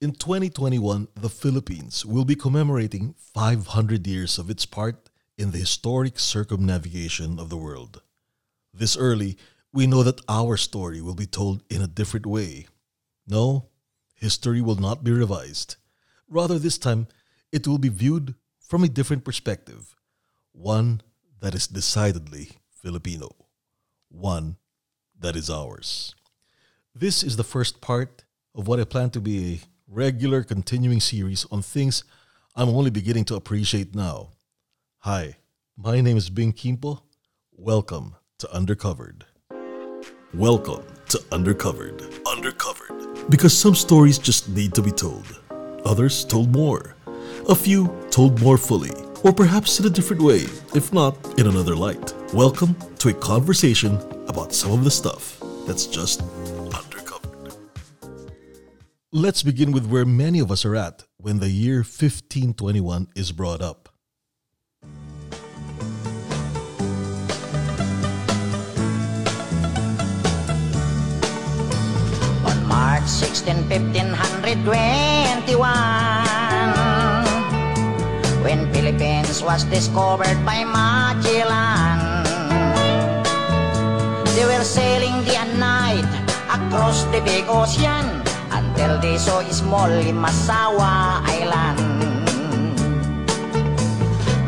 In 2021, the Philippines will be commemorating 500 years of its part in the historic circumnavigation of the world. This early, we know that our story will be told in a different way. No, history will not be revised. Rather, this time, it will be viewed from a different perspective, one that is decidedly Filipino, one that is ours. This is the first part of what I plan to be a regular continuing series on things I'm only beginning to appreciate now. Hi, my name is Bing Kimpo. Welcome to Undercovered. Welcome to Undercovered. Undercovered. Because some stories just need to be told, others told more, a few told more fully, or perhaps in a different way, if not in another light. Welcome to a conversation about some of the stuff that's just. Let's begin with where many of us are at when the year 1521 is brought up. On March 16, 1521 When Philippines was discovered by Magellan They were sailing and night across the big ocean They saw a small Limasawa Island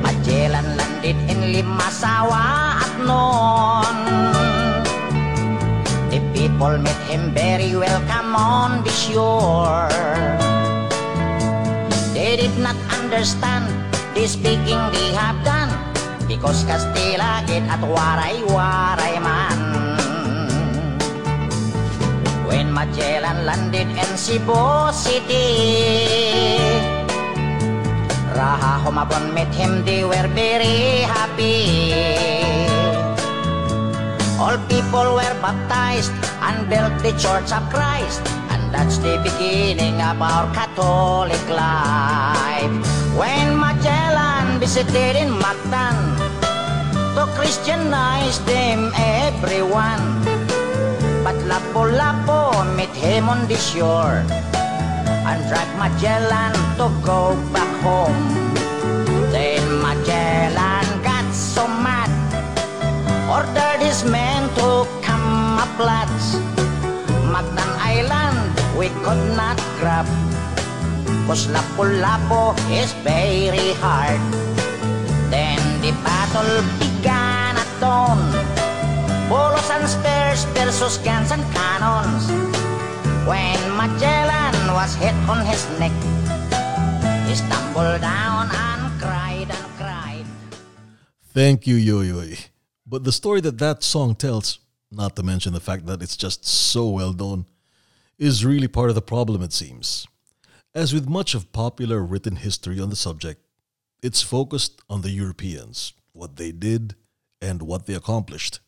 Magellan landed in Limasawa at noon the people met him very welcome on the shore. They did not understand the speaking they have done because Castilla get at waray-waray man. When Magellan landed in Cebu City, Raha Humabon met him, they were very happy. All people were baptized and built the Church of Christ. And that's the beginning of our Catholic life. When Magellan visited in Mactan to Christianize them everyone. But Lapu-Lapu met him on the shore and dragged Magellan to go back home. Then Magellan got so mad ordered his men to come up lads. Mactan Island we could not grab. Cause Lapu-Lapu is very hard. Then the battle began at dawn. Bolos and spears versus guns and cannons. When Magellan was hit on his neck, he stumbled down and cried and cried. Thank you, Yoyoy. But the story that that song tells, not to mention the fact that it's just so well known, is really part of the problem, it seems. As with much of popular written history on the subject, it's focused on the Europeans, what they did, and what they accomplished.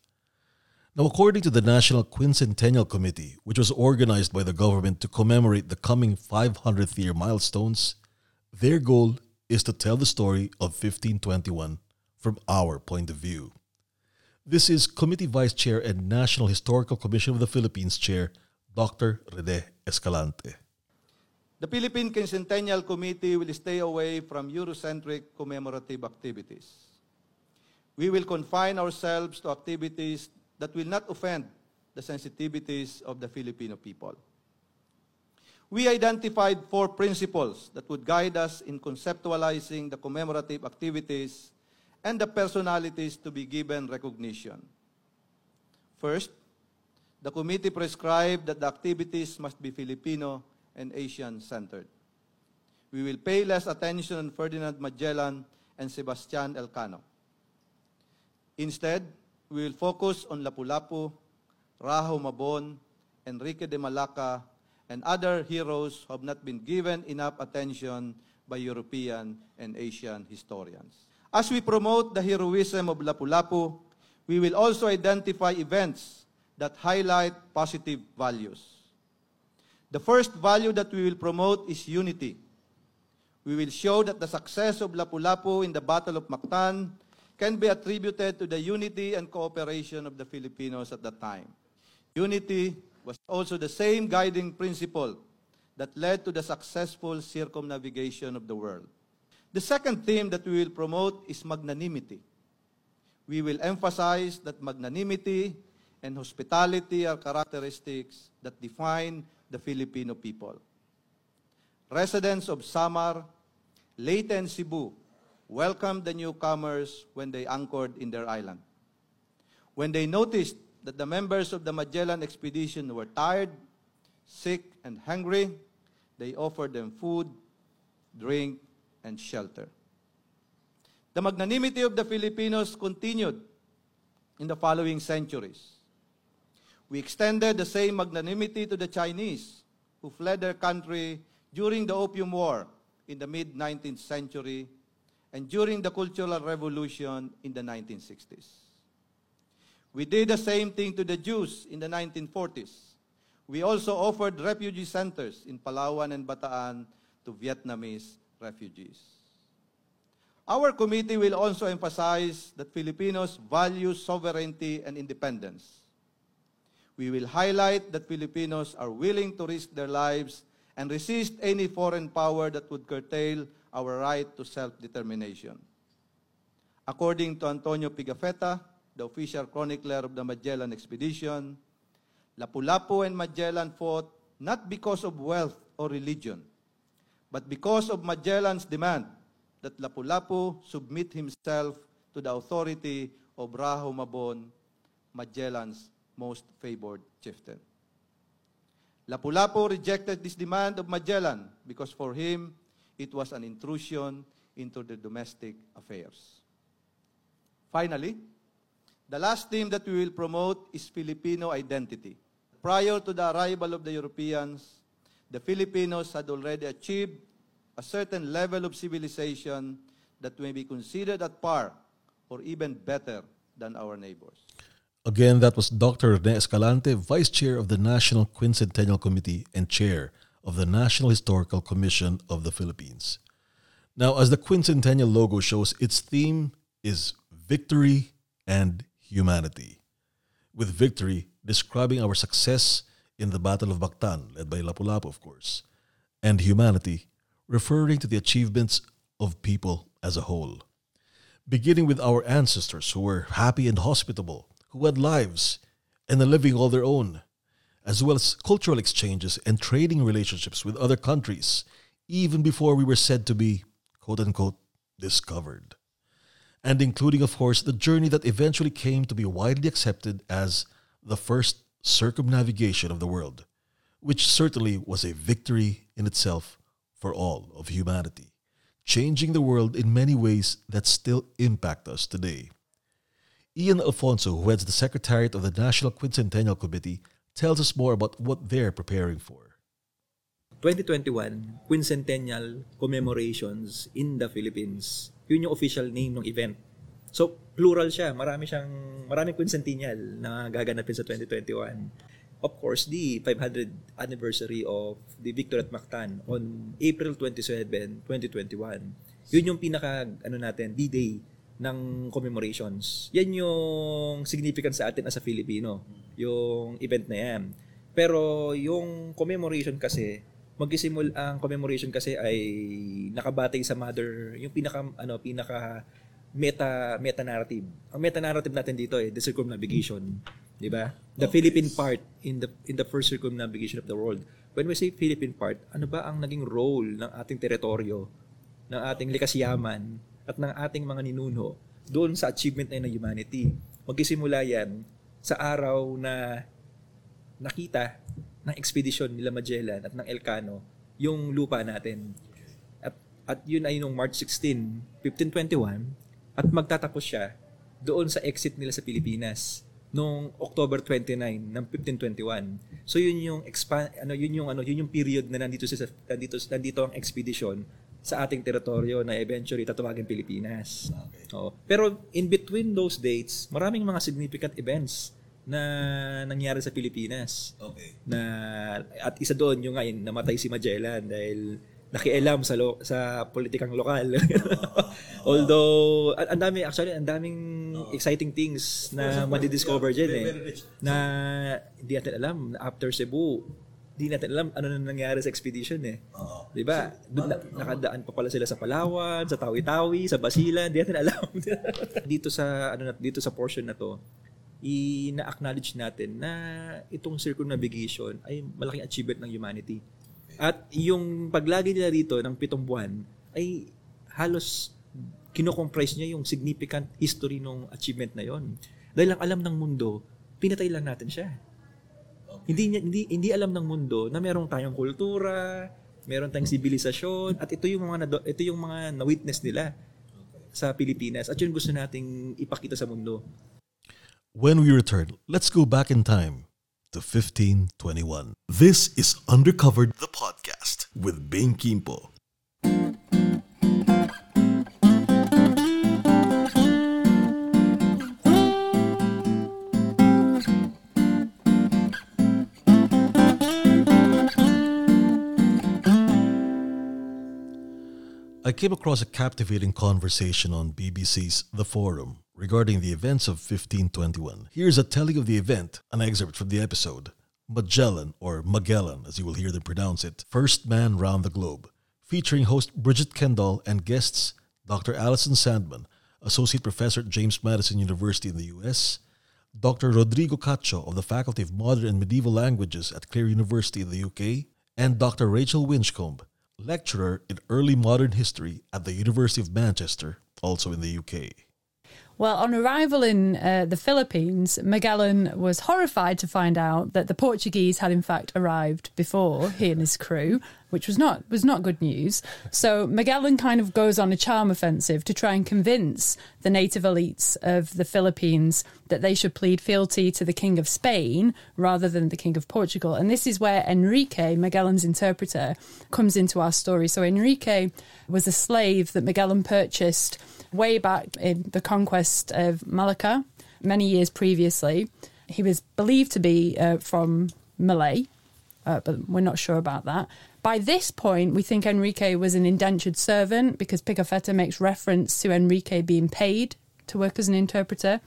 Now, according to the National Quincentennial Committee, which was organized by the government to commemorate the coming 500th year milestones, their goal is to tell the story of 1521 from our point of view. This is Committee Vice Chair and National Historical Commission of the Philippines Chair, Dr. Rene Escalante. The Philippine Quincentennial Committee will stay away from Eurocentric commemorative activities. We will confine ourselves to activities that will not offend the sensitivities of the Filipino people. We identified four principles that would guide us in conceptualizing the commemorative activities and the personalities to be given recognition. First, the committee prescribed that the activities must be Filipino and Asian centered. We will pay less attention on Ferdinand Magellan and Sebastian Elcano. Instead, we will focus on Lapu-Lapu, Raho Mabon, Enrique de Malacca, and other heroes who have not been given enough attention by European and Asian historians. As we promote the heroism of Lapu-Lapu, we will also identify events that highlight positive values. The first value that we will promote is unity. We will show that the success of Lapu-Lapu in the Battle of Mactan can be attributed to the unity and cooperation of the Filipinos at that time. Unity was also the same guiding principle that led to the successful circumnavigation of the world. The second theme that we will promote is magnanimity. We will emphasize that magnanimity and hospitality are characteristics that define the Filipino people. Residents of Samar, Leyte, and Cebu welcomed the newcomers when they anchored in their island. When they noticed that the members of the Magellan expedition were tired, sick, and hungry, they offered them food, drink, and shelter. The magnanimity of the Filipinos continued in the following centuries. We extended the same magnanimity to the Chinese who fled their country during the Opium War in the mid 19th century and during the Cultural Revolution in the 1960s. We did the same thing to the Jews in the 1940s. We also offered refugee centers in Palawan and Bataan to Vietnamese refugees. Our committee will also emphasize that Filipinos value sovereignty and independence. We will highlight that Filipinos are willing to risk their lives and resist any foreign power that would curtail our right to self-determination. According to Antonio Pigafetta, the official chronicler of the Magellan expedition, Lapu-Lapu and Magellan fought not because of wealth or religion, but because of Magellan's demand that Lapu-Lapu submit himself to the authority of Raha Humabon, Magellan's most favored chieftain. Lapu-Lapu rejected this demand of Magellan because for him, it was an intrusion into the domestic affairs. Finally, the last theme that we will promote is Filipino identity. Prior to the arrival of the Europeans, the Filipinos had already achieved a certain level of civilization that may be considered at par or even better than our neighbors. Again, that was Dr. Rene Escalante, Vice Chair of the National Quincentennial Committee and Chair of the National Historical Commission of the Philippines. Now, as the quincentennial logo shows, its theme is victory and humanity. With victory describing our success in the Battle of Mactan, led by Lapu-Lapu, of course, and humanity referring to the achievements of people as a whole. Beginning with our ancestors who were happy and hospitable, who had lives and a living all their own, as well as cultural exchanges and trading relationships with other countries, even before we were said to be, quote unquote, discovered. And including, of course, the journey that eventually came to be widely accepted as the first circumnavigation of the world, which certainly was a victory in itself for all of humanity, changing the world in many ways that still impact us today. Ian Alfonso, who heads the Secretariat of the National Quincentennial Committee, tells us more about what they're preparing for. 2021 Quincentennial Commemorations in the Philippines. Yun yung official name ng event. So, plural siya. Marami siyang, maraming quincentennial na gaganapin sa 2021. Of course, the 500th anniversary of the Victory at Mactan on April 27, 2021. Yun yung pinaka, ano natin, D-Day ng commemorations. Yan yung significant sa atin as a Filipino, yung event na yan. Pero yung commemoration kasi, magsisimul ang commemoration kasi ay nakabatay sa mother, yung pinaka ano pinaka meta meta narrative. Ang meta narrative natin dito ay eh, the circumnavigation, 'di ba? The okay. Philippine part in the in the first circumnavigation of the world. When we say Philippine part, ano ba ang naging role ng ating teritoryo, ng ating likas yaman at ng ating mga ninuno doon sa achievement na ng humanity? Magsisimula yan sa araw na nakita ng expedition nila Magellan at ng Elcano yung lupa natin. At, at yun ay nung March 16, 1521 at magtatapos siya doon sa exit nila sa Pilipinas noong October 29 ng 1521. So yun yung expand ano yun yung ano yun yung period na nandito sa nandito nandito ang expedition sa ating teritoryo na eventually tatawagin Pilipinas. Okay. Oo. Pero in between those dates, maraming mga significant events na nangyari sa Pilipinas. Okay. Na at isa doon yung ngayon namatay si Magellan dahil nakialam sa lo, sa politikang lokal. Although ang dami actually ang daming exciting things na madi-discover diyan eh. Na hindi natin alam after Cebu di natin alam ano na nangyari sa expedition eh. 'Di ba? Doon na, nakadaan pa pala sila sa Palawan, sa Tawi-Tawi, sa Basilan, di natin alam. dito sa ano na- dito sa portion na to, ina-acknowledge natin na itong circumnavigation ay malaking achievement ng humanity. At yung paglagi nila dito ng pitong buwan ay halos kinocomprise niya yung significant history ng achievement na yon. Dahil ang alam ng mundo, pinatay lang natin siya. Hindi hindi hindi alam ng mundo na meron tayong kultura, meron tayong sibilisasyon at ito yung mga nado- ito yung mga na-witness nila sa Pilipinas at yun gusto nating ipakita sa mundo. When we return, let's go back in time to 1521. This is Undercovered the Podcast with Bing Kimpo. I came across a captivating conversation on BBC's The Forum regarding the events of 1521. Here's a telling of the event, an excerpt from the episode. Magellan, or Magellan as you will hear them pronounce it, first man round the globe, featuring host Bridget Kendall and guests Dr. Alison Sandman, Associate Professor at James Madison University in the US, Dr. Rodrigo Cacho of the Faculty of Modern and Medieval Languages at Clare University in the UK, and Dr. Rachel Winchcombe, lecturer in early modern history at the University of Manchester, also in the UK. Well, on arrival in uh, the Philippines, Magellan was horrified to find out that the Portuguese had in fact arrived before he and his crew, which was not was not good news. So Magellan kind of goes on a charm offensive to try and convince the native elites of the Philippines that they should plead fealty to the King of Spain rather than the King of Portugal. And this is where Enrique, Magellan's interpreter, comes into our story. So Enrique was a slave that Magellan purchased way back in the conquest of Malacca many years previously. He was believed to be uh, from Malay, uh, but we're not sure about that. By this point, we think Enrique was an indentured servant because Pigafetta makes reference to Enrique being paid to work as an interpreter.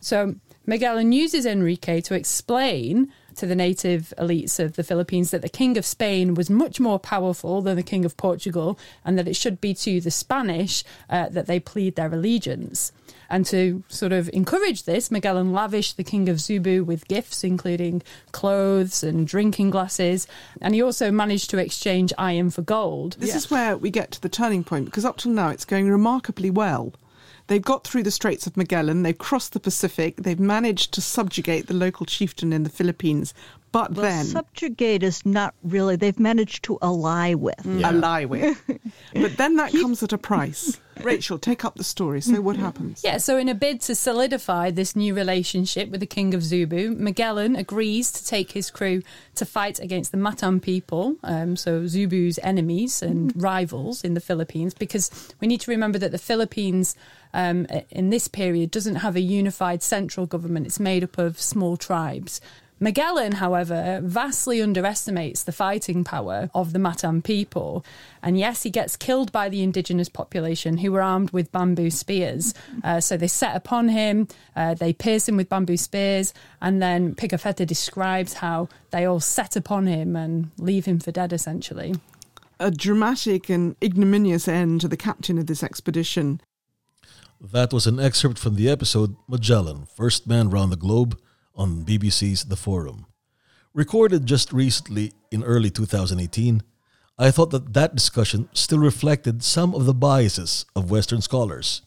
So Magellan uses Enrique to explain to the native elites of the Philippines that the King of Spain was much more powerful than the King of Portugal and that it should be to the Spanish uh, that they plead their allegiance. And to sort of encourage this, Magellan lavished the King of Zubu with gifts, including clothes and drinking glasses. And he also managed to exchange iron for gold. This is where we get to the turning point because up till now it's going remarkably well. They've got through the Straits of Magellan, they've crossed the Pacific, they've managed to subjugate the local chieftain in the Philippines. But Well, then, subjugate is not really. They've managed to ally with. ally with. but then that comes at a price. Rachel, take up the story. So what happens? Yeah, so in a bid to solidify this new relationship with the King of Zubu, Magellan agrees to take his crew to fight against the Matan people, um, so Zubu's enemies and rivals in the Philippines, because we need to remember that the Philippines um, in this period doesn't have a unified central government, it's made up of small tribes. Magellan, however, vastly underestimates the fighting power of the Matan people. And yes, he gets killed by the indigenous population who were armed with bamboo spears. Uh, so they set upon him, uh, they pierce him with bamboo spears, and then Pigafetta describes how they all set upon him and leave him for dead, essentially. A dramatic and ignominious end to the captain of this expedition. That was an excerpt from the episode Magellan, First Man Round the Globe on BBC's The Forum. Recorded just recently in early 2018, I thought that that discussion still reflected some of the biases of Western scholars.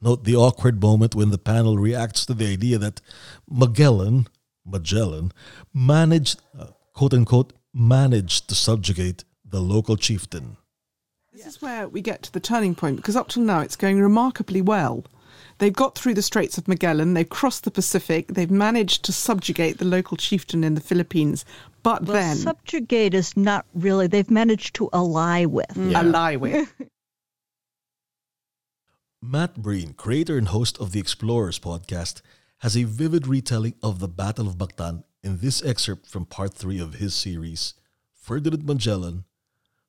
Note the awkward moment when the panel reacts to the idea that Magellan, Magellan, managed, uh, quote unquote, managed to subjugate the local chieftain. This is where we get to the turning point because up till now it's going remarkably well. They've got through the Straits of Magellan, they've crossed the Pacific, they've managed to subjugate the local chieftain in the Philippines. But Well, then, subjugate is not really. They've managed to ally with. Yeah. ally with. Matt Breen, creator and host of the Explorers podcast, has a vivid retelling of the Battle of Mactan in this excerpt from part 3 of his series, Ferdinand Magellan,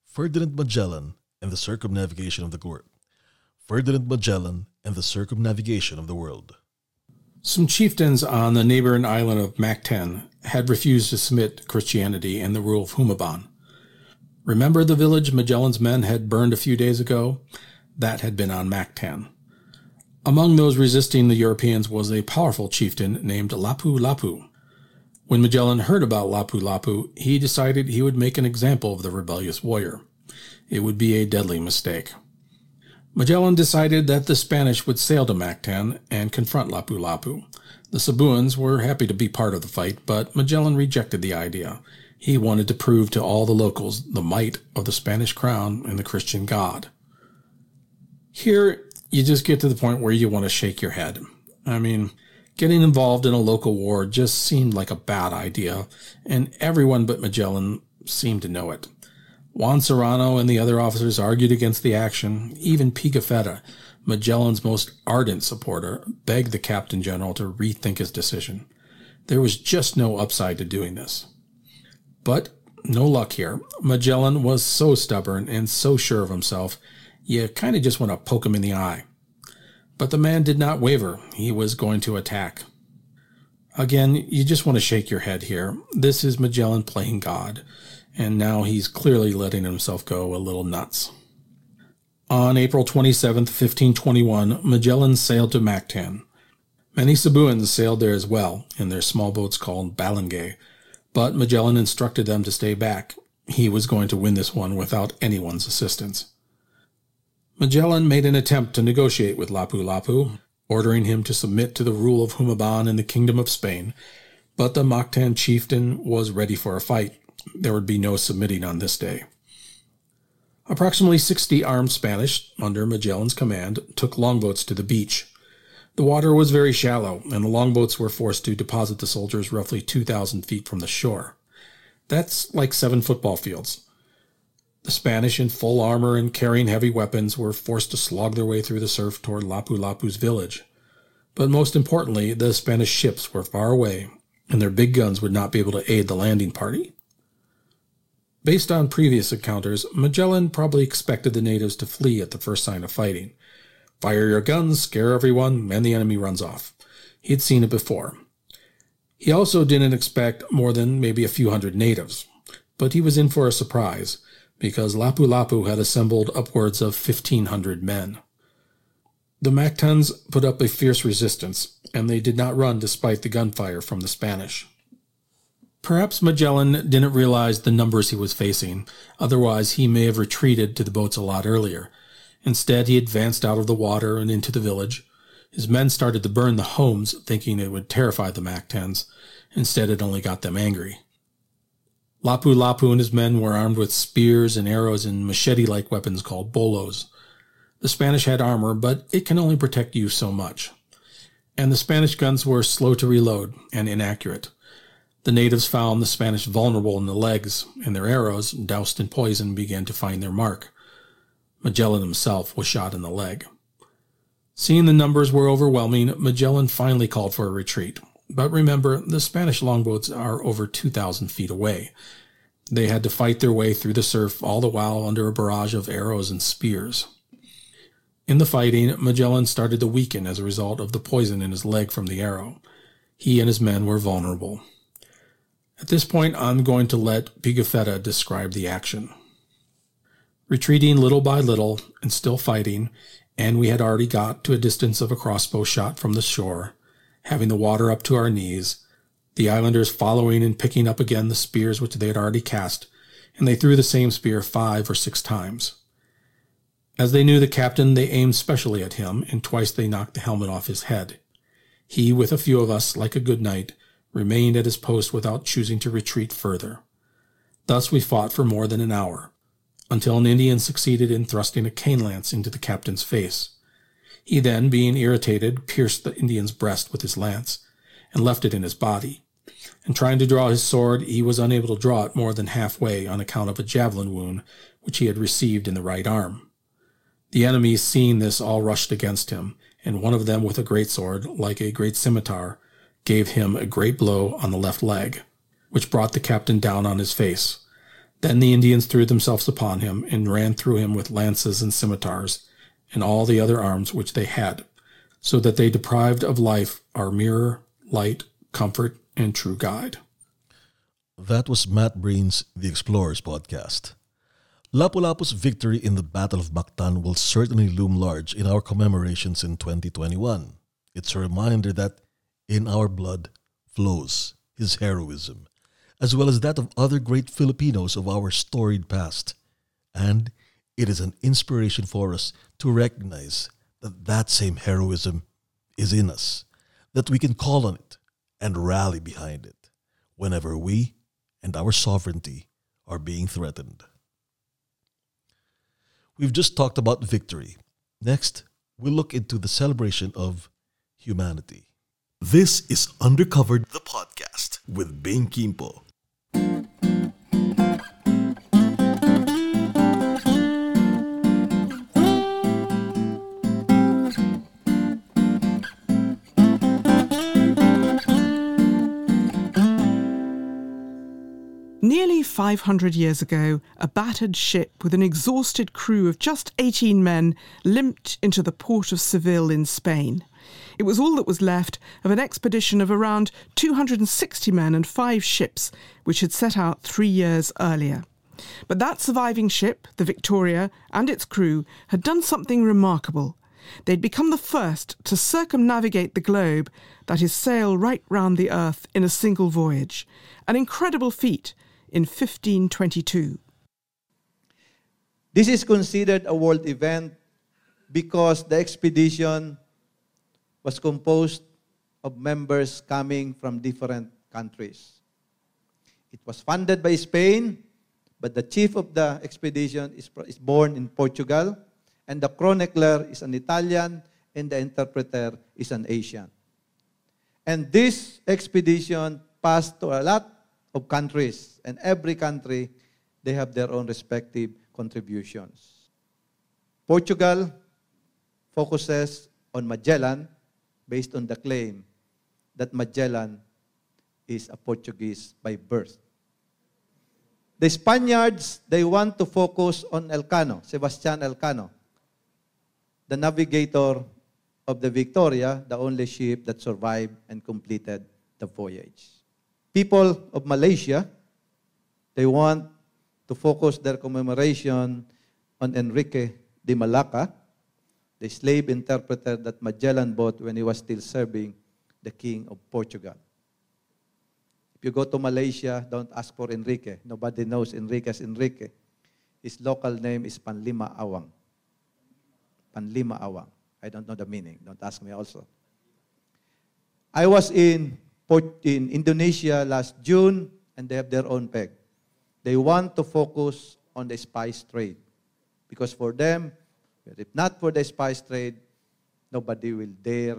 Ferdinand Magellan and the Circumnavigation of the World. Ferdinand Magellan and the Circumnavigation of the World. Some chieftains on the neighboring island of Mactan had refused to submit Christianity and the rule of Humabon. Remember the village Magellan's men had burned a few days ago? That had been on Mactan. Among those resisting the Europeans was a powerful chieftain named Lapu Lapu. When Magellan heard about Lapu Lapu, he decided he would make an example of the rebellious warrior. It would be a deadly mistake. Magellan decided that the Spanish would sail to Mactan and confront Lapu Lapu. The Cebuans were happy to be part of the fight, but Magellan rejected the idea. He wanted to prove to all the locals the might of the Spanish crown and the Christian God. Here, you just get to the point where you want to shake your head. I mean, getting involved in a local war just seemed like a bad idea, and everyone but Magellan seemed to know it. Juan Serrano and the other officers argued against the action. Even Pigafetta, Magellan's most ardent supporter, begged the captain general to rethink his decision. There was just no upside to doing this. But no luck here. Magellan was so stubborn and so sure of himself, you kind of just want to poke him in the eye. But the man did not waver. He was going to attack. Again, you just want to shake your head here. This is Magellan playing God and now he's clearly letting himself go a little nuts. On April 27, 1521, Magellan sailed to Mactan. Many Cebuans sailed there as well, in their small boats called balangay, but Magellan instructed them to stay back. He was going to win this one without anyone's assistance. Magellan made an attempt to negotiate with Lapu Lapu, ordering him to submit to the rule of Humabon in the Kingdom of Spain, but the Mactan chieftain was ready for a fight there would be no submitting on this day. Approximately 60 armed Spanish, under Magellan's command, took longboats to the beach. The water was very shallow, and the longboats were forced to deposit the soldiers roughly 2,000 feet from the shore. That's like seven football fields. The Spanish, in full armor and carrying heavy weapons, were forced to slog their way through the surf toward Lapu Lapu's village. But most importantly, the Spanish ships were far away, and their big guns would not be able to aid the landing party. Based on previous encounters, Magellan probably expected the natives to flee at the first sign of fighting. Fire your guns, scare everyone, and the enemy runs off. He had seen it before. He also didn't expect more than maybe a few hundred natives, but he was in for a surprise because Lapu Lapu had assembled upwards of 1,500 men. The Mactans put up a fierce resistance, and they did not run despite the gunfire from the Spanish. Perhaps Magellan didn't realize the numbers he was facing, otherwise, he may have retreated to the boats a lot earlier. Instead, he advanced out of the water and into the village. His men started to burn the homes, thinking it would terrify the Mactans. Instead, it only got them angry. Lapu Lapu and his men were armed with spears and arrows and machete like weapons called bolos. The Spanish had armor, but it can only protect you so much. And the Spanish guns were slow to reload and inaccurate. The natives found the Spanish vulnerable in the legs, and their arrows, doused in poison, began to find their mark. Magellan himself was shot in the leg. Seeing the numbers were overwhelming, Magellan finally called for a retreat. But remember, the Spanish longboats are over 2,000 feet away. They had to fight their way through the surf, all the while under a barrage of arrows and spears. In the fighting, Magellan started to weaken as a result of the poison in his leg from the arrow. He and his men were vulnerable. At this point, I'm going to let Pigafetta describe the action. Retreating little by little and still fighting, and we had already got to a distance of a crossbow shot from the shore, having the water up to our knees, the islanders following and picking up again the spears which they had already cast, and they threw the same spear five or six times. As they knew the captain, they aimed specially at him, and twice they knocked the helmet off his head. He, with a few of us, like a good knight, remained at his post without choosing to retreat further. Thus we fought for more than an hour, until an Indian succeeded in thrusting a cane lance into the captain's face. He then, being irritated, pierced the Indian's breast with his lance, and left it in his body. And trying to draw his sword, he was unable to draw it more than halfway on account of a javelin wound which he had received in the right arm. The enemy, seeing this, all rushed against him, and one of them with a great sword, like a great scimitar, gave him a great blow on the left leg, which brought the captain down on his face. Then the Indians threw themselves upon him and ran through him with lances and scimitars and all the other arms which they had, so that they deprived of life are mirror, light, comfort, and true guide. That was Matt Breen's The Explorers podcast. Lapu-Lapu's victory in the Battle of Mactan will certainly loom large in our commemorations in 2021. It's a reminder that in our blood flows his heroism, as well as that of other great Filipinos of our storied past. And it is an inspiration for us to recognize that that same heroism is in us, that we can call on it and rally behind it whenever we and our sovereignty are being threatened. We've just talked about victory. Next, we'll look into the celebration of humanity. This is Undercovered the Podcast with Bing Kimpo. Nearly 500 years ago, a battered ship with an exhausted crew of just 18 men limped into the port of Seville in Spain. It was all that was left of an expedition of around 260 men and five ships, which had set out three years earlier. But that surviving ship, the Victoria, and its crew had done something remarkable. They'd become the first to circumnavigate the globe, that is, sail right round the earth in a single voyage. An incredible feat in 1522. This is considered a world event because the expedition was composed of members coming from different countries. It was funded by Spain, but the chief of the expedition is, is born in Portugal, and the chronicler is an Italian, and the interpreter is an Asian. And this expedition passed to a lot of countries, and every country, they have their own respective contributions. Portugal focuses on Magellan based on the claim that Magellan is a Portuguese by birth. The Spaniards, they want to focus on Elcano, Sebastian Elcano, the navigator of the Victoria, the only ship that survived and completed the voyage people of Malaysia, they want to focus their commemoration on Enrique de Malacca, the slave interpreter that Magellan bought when he was still serving the king of Portugal. If you go to Malaysia, don't ask for Enrique. Nobody knows Enrique Enrique. His local name is Panglima Awang. Panglima Awang. I don't know the meaning. Don't ask me also. I was in in Indonesia last June, and they have their own peg. They want to focus on the spice trade. Because for them, if not for the spice trade, nobody will dare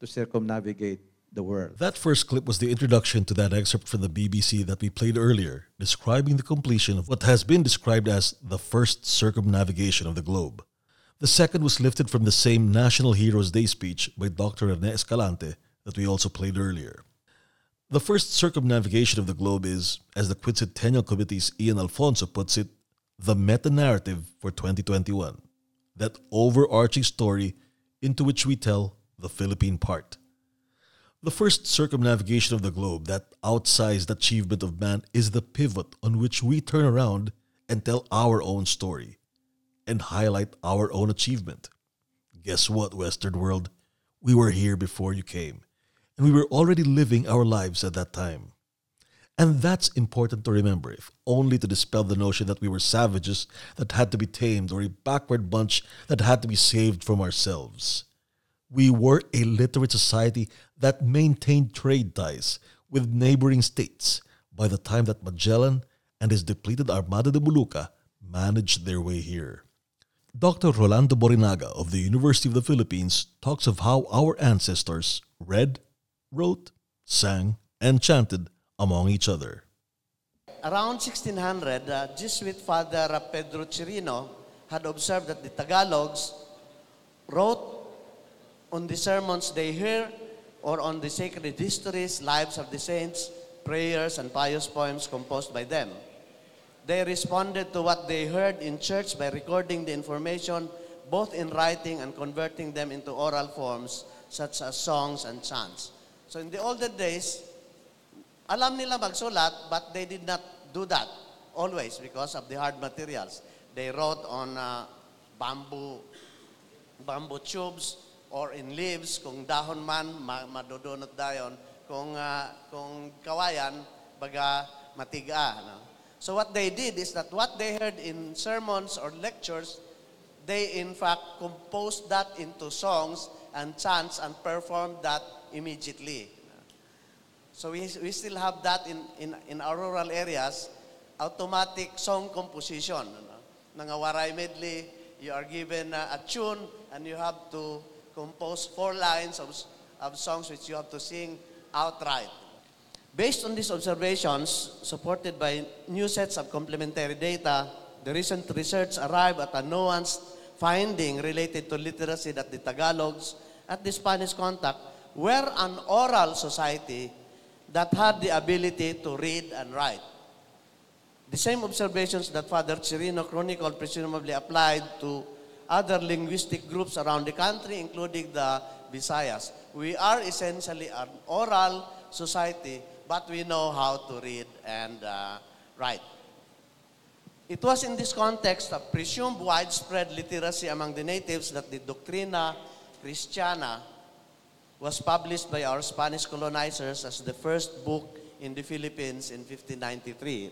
to circumnavigate the world. That first clip was the introduction to that excerpt from the BBC that we played earlier, describing the completion of what has been described as the first circumnavigation of the globe. The second was lifted from the same National Heroes Day speech by Dr. Rene Escalante that we also played earlier. The first circumnavigation of the globe is, as the Quincentennial Committee's Ian Alfonso puts it, the meta narrative for 2021. That overarching story into which we tell the Philippine part. The first circumnavigation of the globe, that outsized achievement of man, is the pivot on which we turn around and tell our own story and highlight our own achievement. Guess what, Western world? We were here before you came and we were already living our lives at that time. And that's important to remember, if only to dispel the notion that we were savages that had to be tamed or a backward bunch that had to be saved from ourselves. We were a literate society that maintained trade ties with neighboring states by the time that Magellan and his depleted Armada de Molucca managed their way here. Dr. Rolando Borrinaga of the University of the Philippines talks of how our ancestors read, wrote, sang, and chanted among each other. Around 1600, uh, Jesuit Father Pedro Chirino had observed that the Tagalogs wrote on the sermons they hear or on the sacred histories, lives of the saints, prayers, and pious poems composed by them. They responded to what they heard in church by recording the information both in writing and converting them into oral forms such as songs and chants. So in the older days, alam nila magsulat, but they did not do that always because of the hard materials. They wrote on uh, bamboo, bamboo tubes or in leaves. Kung dahon man, ma- madudunot dayon. Kung, uh, kung kawayan, baga matiga. No? So what they did is that what they heard in sermons or lectures, they in fact composed that into songs and chants and performed that immediately. So we, we still have that in, in, in our rural areas, automatic song composition. Nangawaray medley, you are given a tune and you have to compose four lines of, of songs which you have to sing outright. Based on these observations, supported by new sets of complementary data, the recent research arrived at a nuanced finding related to literacy that the Tagalogs at the Spanish contact were an oral society that had the ability to read and write. The same observations that Father Chirino chronicled presumably applied to other linguistic groups around the country, including the Visayas. We are essentially an oral society, but we know how to read and uh, write. It was in this context of presumed widespread literacy among the natives that the Doctrina Christiana was published by our Spanish colonizers as the first book in the Philippines in 1593.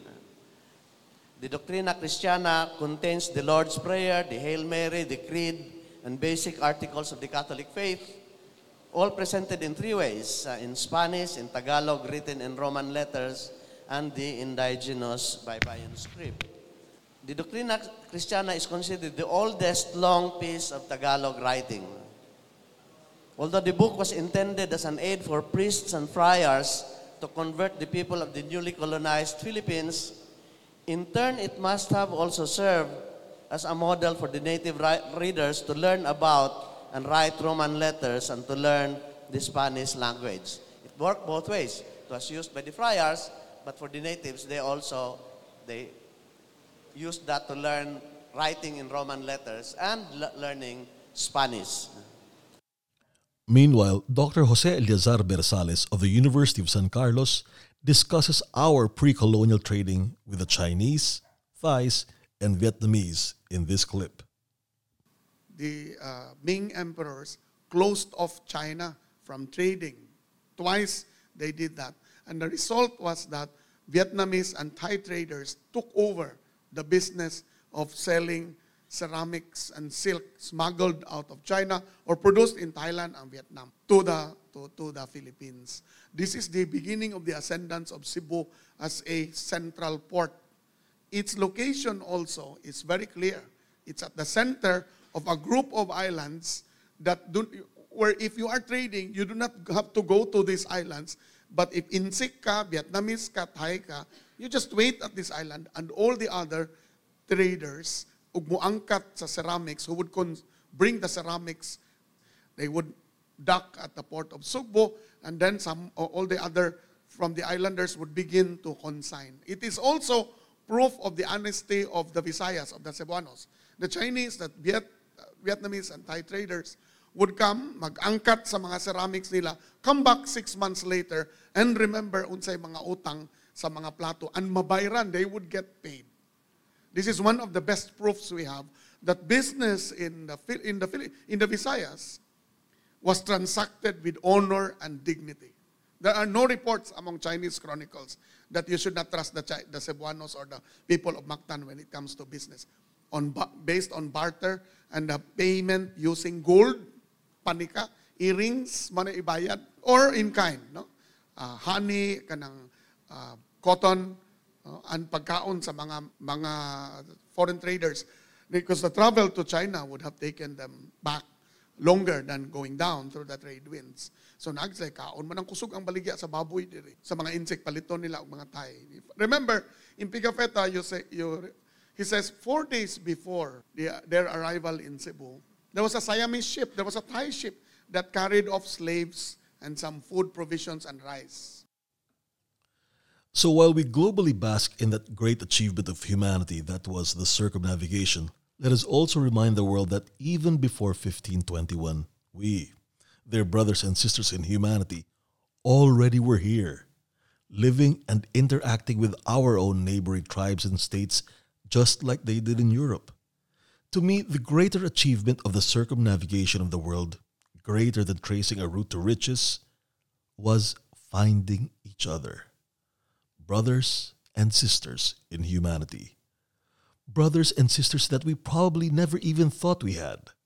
The Doctrina Christiana contains the Lord's Prayer, the Hail Mary, the Creed, and basic articles of the Catholic faith, all presented in three ways uh, in Spanish, in Tagalog, written in Roman letters, and the indigenous Baybayin script. The Doctrina Christiana is considered the oldest long piece of Tagalog writing. Although the book was intended as an aid for priests and friars to convert the people of the newly colonized Philippines, in turn it must have also served as a model for the native readers to learn about and write Roman letters and to learn the Spanish language. It worked both ways. It was used by the friars, but for the natives, they also they used that to learn writing in Roman letters and le- learning Spanish. Meanwhile, Dr. Jose Eleazar Bersales of the University of San Carlos discusses our pre colonial trading with the Chinese, Thais, and Vietnamese in this clip. the uh, Ming emperors closed off China from trading. Twice they did that. And the result was that Vietnamese and Thai traders took over the business of selling ceramics and silk smuggled out of China or produced in Thailand and Vietnam to the, to, to the Philippines. This is the beginning of the ascendance of Cebu as a central port its location also is very clear. It's at the center of a group of islands that do, where if you are trading, you do not have to go to these islands. But if Insik ka, Vietnamese ka, Thai ka, you just wait at this island and all the other traders ug muangkat sa ceramics who would bring the ceramics they would dock at the port of Sugbo, and then some all the other from the islanders would begin to consign. It is also proof of the honesty of the Visayas, of the Cebuanos. The Chinese, that Viet, Vietnamese and Thai traders would come, mag-angkat sa mga ceramics nila, come back six months later, and remember unsay mga utang sa mga plato, and mabayran, they would get paid. This is one of the best proofs we have that business in the, in the, in the Visayas was transacted with honor and dignity. There are no reports among Chinese chronicles that you should not trust the, the Cebuanos or the people of Mactan when it comes to business. On, ba- based on barter and the payment using gold, panika, earrings, mana ibayad, or in kind. No? Ah, honey, kanang ah, cotton, no? and pagkaon sa mga, mga foreign traders. Because the travel to China would have taken them back longer than going down through the trade winds. So nagsay kaon man ang kusog ang baligya sa baboy diri sa mga insect paliton nila og mga Thai. Remember in Pigafetta you say you he says four days before the, their arrival in Cebu there was a Siamese ship, there was a Thai ship that carried off slaves and some food provisions and rice. So while we globally bask in that great achievement of humanity that was the circumnavigation, let us also remind the world that even before 1521, we, their brothers and sisters in humanity, already were here, living and interacting with our own neighboring tribes and states just like they did in Europe. To me, the greater achievement of the circumnavigation of the world, greater than tracing a route to riches, was finding each other. Brothers and sisters in humanity. Brothers and sisters that we probably never even thought we had.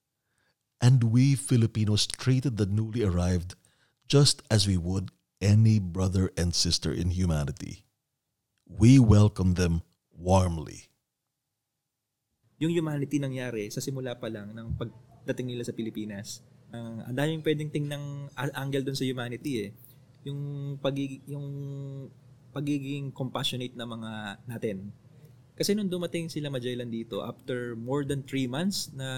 And we Filipinos treated the newly arrived just as we would any brother and sister in humanity. We welcome them warmly. Yung humanity nangyari sa simula pa lang ng pagdating nila sa Pilipinas. Uh, ang daming pwedeng tingnang angle doon sa humanity eh. Yung pagiging yung pagiging compassionate na mga natin. Kasi nung dumating sila Magellan dito, after more than 3 months na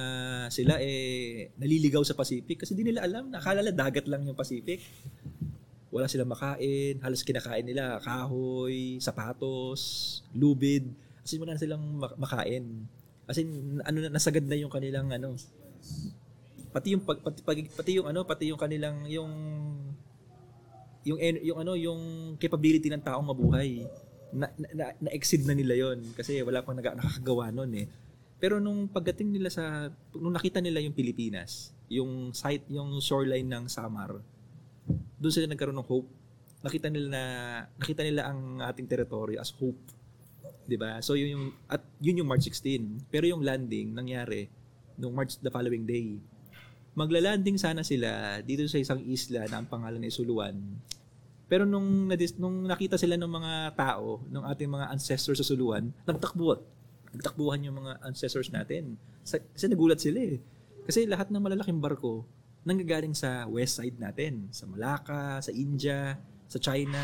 sila eh naliligaw sa Pacific kasi di nila alam, nakala dagat lang yung Pacific. Wala silang makain, halos kinakain nila kahoy, sapatos, lubid. Kasi wala na silang makain. As in, ano nasagad na yung kanilang ano pati yung pati, pati, pati yung ano pati yung kanilang yung yung yung ano yung capability ng taong mabuhay na, na, na exceed na nila yon kasi wala pang nag, nakakagawa noon eh pero nung pagdating nila sa nung nakita nila yung Pilipinas yung site yung shoreline ng Samar doon sila nagkaroon ng hope nakita nila na nakita nila ang ating territory as hope 'di ba? So yun yung at yun yung March 16. Pero yung landing nangyari nung March the following day. Magla-landing sana sila dito sa isang isla na ang pangalan ay Suluan. Pero nung nung nakita sila ng mga tao, ng ating mga ancestors sa Suluan, nagtakbo. Nagtakbuhan yung mga ancestors natin. Kasi nagulat sila eh. Kasi lahat ng malalaking barko nanggagaling sa west side natin, sa Malacca, sa India, sa China.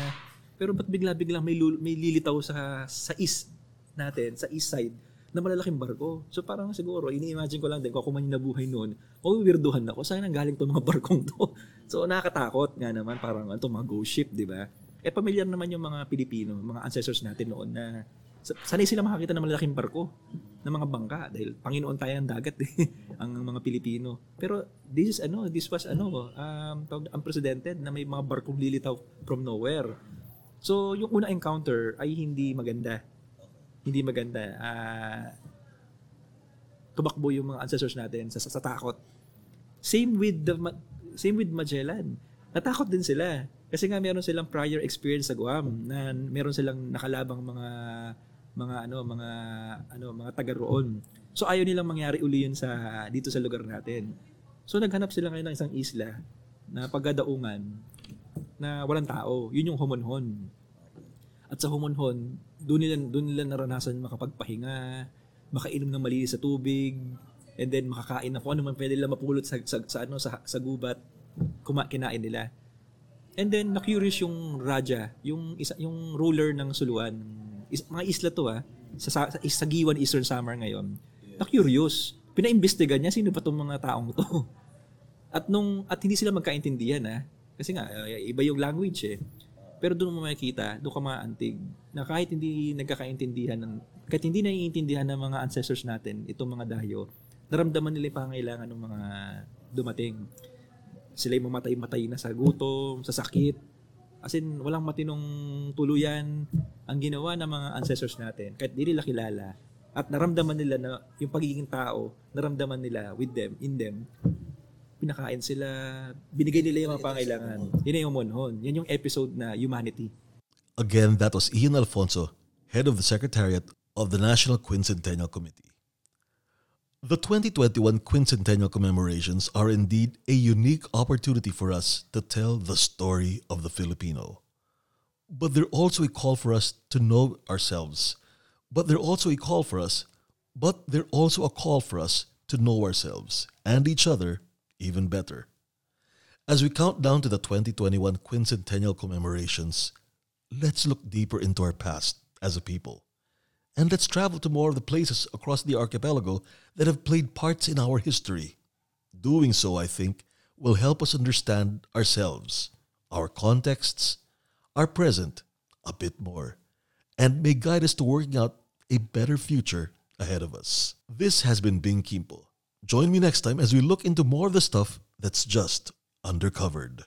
Pero ba't bigla-biglang may, may lilitaw sa, sa east natin, sa east side, na malalaking barko. So parang siguro, ini-imagine ko lang din, kung ako man yung nabuhay noon, mawirduhan ako, saan nang galing itong mga barkong to? So nakakatakot nga naman, parang ito mga ghost ship, di ba? Eh pamilyar naman yung mga Pilipino, mga ancestors natin noon na sanay sila makakita ng malalaking barko ng mga bangka dahil Panginoon tayo ng dagat eh, ang mga Pilipino. Pero this is ano, this was ano, um, unprecedented na may mga barkong lilitaw from nowhere. So, yung una encounter ay hindi maganda. Hindi maganda. Uh, tumakbo yung mga ancestors natin sa, sa, sa takot. Same with the same with Magellan. Natakot din sila. Kasi nga meron silang prior experience sa Guam na meron silang nakalabang mga mga ano mga ano mga taga roon. So ayaw nilang mangyari uli yun sa dito sa lugar natin. So naghanap sila ngayon ng isang isla na pagdadaungan na walang tao. Yun yung humonhon. At sa humonhon, doon nila, doon nila naranasan makapagpahinga, makainom ng malinis sa tubig, and then makakain na kung ano man pwede nila mapulot sa, sa, sa, ano, sa, sa gubat, kuma, kinain nila. And then, na-curious yung Raja, yung, isa, yung ruler ng Suluan. Is, mga isla to ah, sa, sa, sa, sa Giwan Eastern Summer ngayon. Na-curious. Pinaimbestiga niya sino ba tong mga taong to. At nung at hindi sila magkaintindihan ah, kasi nga, uh, iba yung language eh. Pero doon mo makikita, doon ka maantig, na kahit hindi nagkakaintindihan, ng, kahit hindi naiintindihan ng mga ancestors natin, itong mga dayo, naramdaman nila yung pangailangan ng mga dumating. Sila yung mamatay-matay na sa gutom, sa sakit. As in, walang matinong tuluyan ang ginawa ng mga ancestors natin, kahit di nila kilala. At naramdaman nila na yung pagiging tao, naramdaman nila with them, in them, pinakain sila, binigay nila yung mga pangailangan. Yun yung monhon. Yan yung episode na humanity. Again, that was Ian Alfonso, head of the Secretariat of the National Quincentennial Committee. The 2021 Quincentennial commemorations are indeed a unique opportunity for us to tell the story of the Filipino. But they're also a call for us to know ourselves. But they're also a call for us, but they're also a call for us to know ourselves and each other even better. As we count down to the 2021 quincentennial commemorations, let's look deeper into our past as a people. And let's travel to more of the places across the archipelago that have played parts in our history. Doing so, I think, will help us understand ourselves, our contexts, our present a bit more, and may guide us to working out a better future ahead of us. This has been Bing Kimpo. Join me next time as we look into more of the stuff that's just Undercovered.